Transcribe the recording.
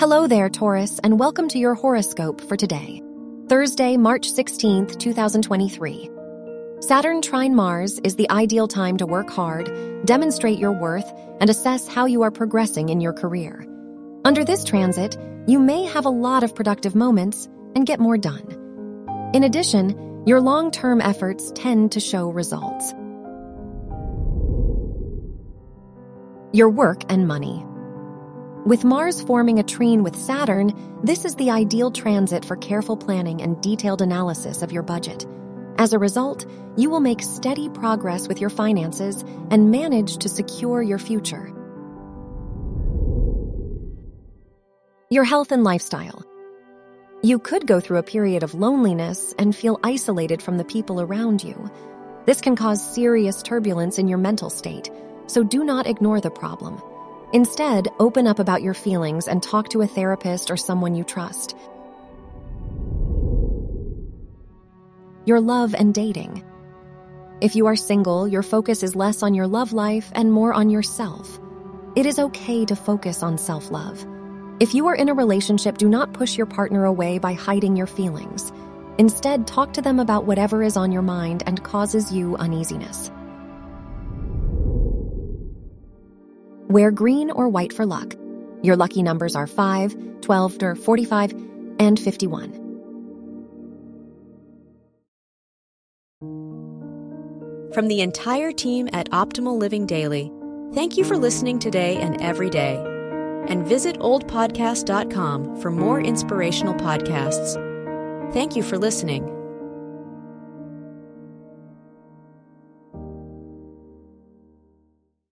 Hello there, Taurus, and welcome to your horoscope for today, Thursday, March 16th, 2023. Saturn trine Mars is the ideal time to work hard, demonstrate your worth, and assess how you are progressing in your career. Under this transit, you may have a lot of productive moments and get more done. In addition, your long term efforts tend to show results. Your work and money. With Mars forming a trine with Saturn, this is the ideal transit for careful planning and detailed analysis of your budget. As a result, you will make steady progress with your finances and manage to secure your future. Your health and lifestyle. You could go through a period of loneliness and feel isolated from the people around you. This can cause serious turbulence in your mental state, so do not ignore the problem. Instead, open up about your feelings and talk to a therapist or someone you trust. Your love and dating. If you are single, your focus is less on your love life and more on yourself. It is okay to focus on self love. If you are in a relationship, do not push your partner away by hiding your feelings. Instead, talk to them about whatever is on your mind and causes you uneasiness. Wear green or white for luck. Your lucky numbers are 5, 12, or 45, and 51. From the entire team at Optimal Living Daily, thank you for listening today and every day. And visit oldpodcast.com for more inspirational podcasts. Thank you for listening.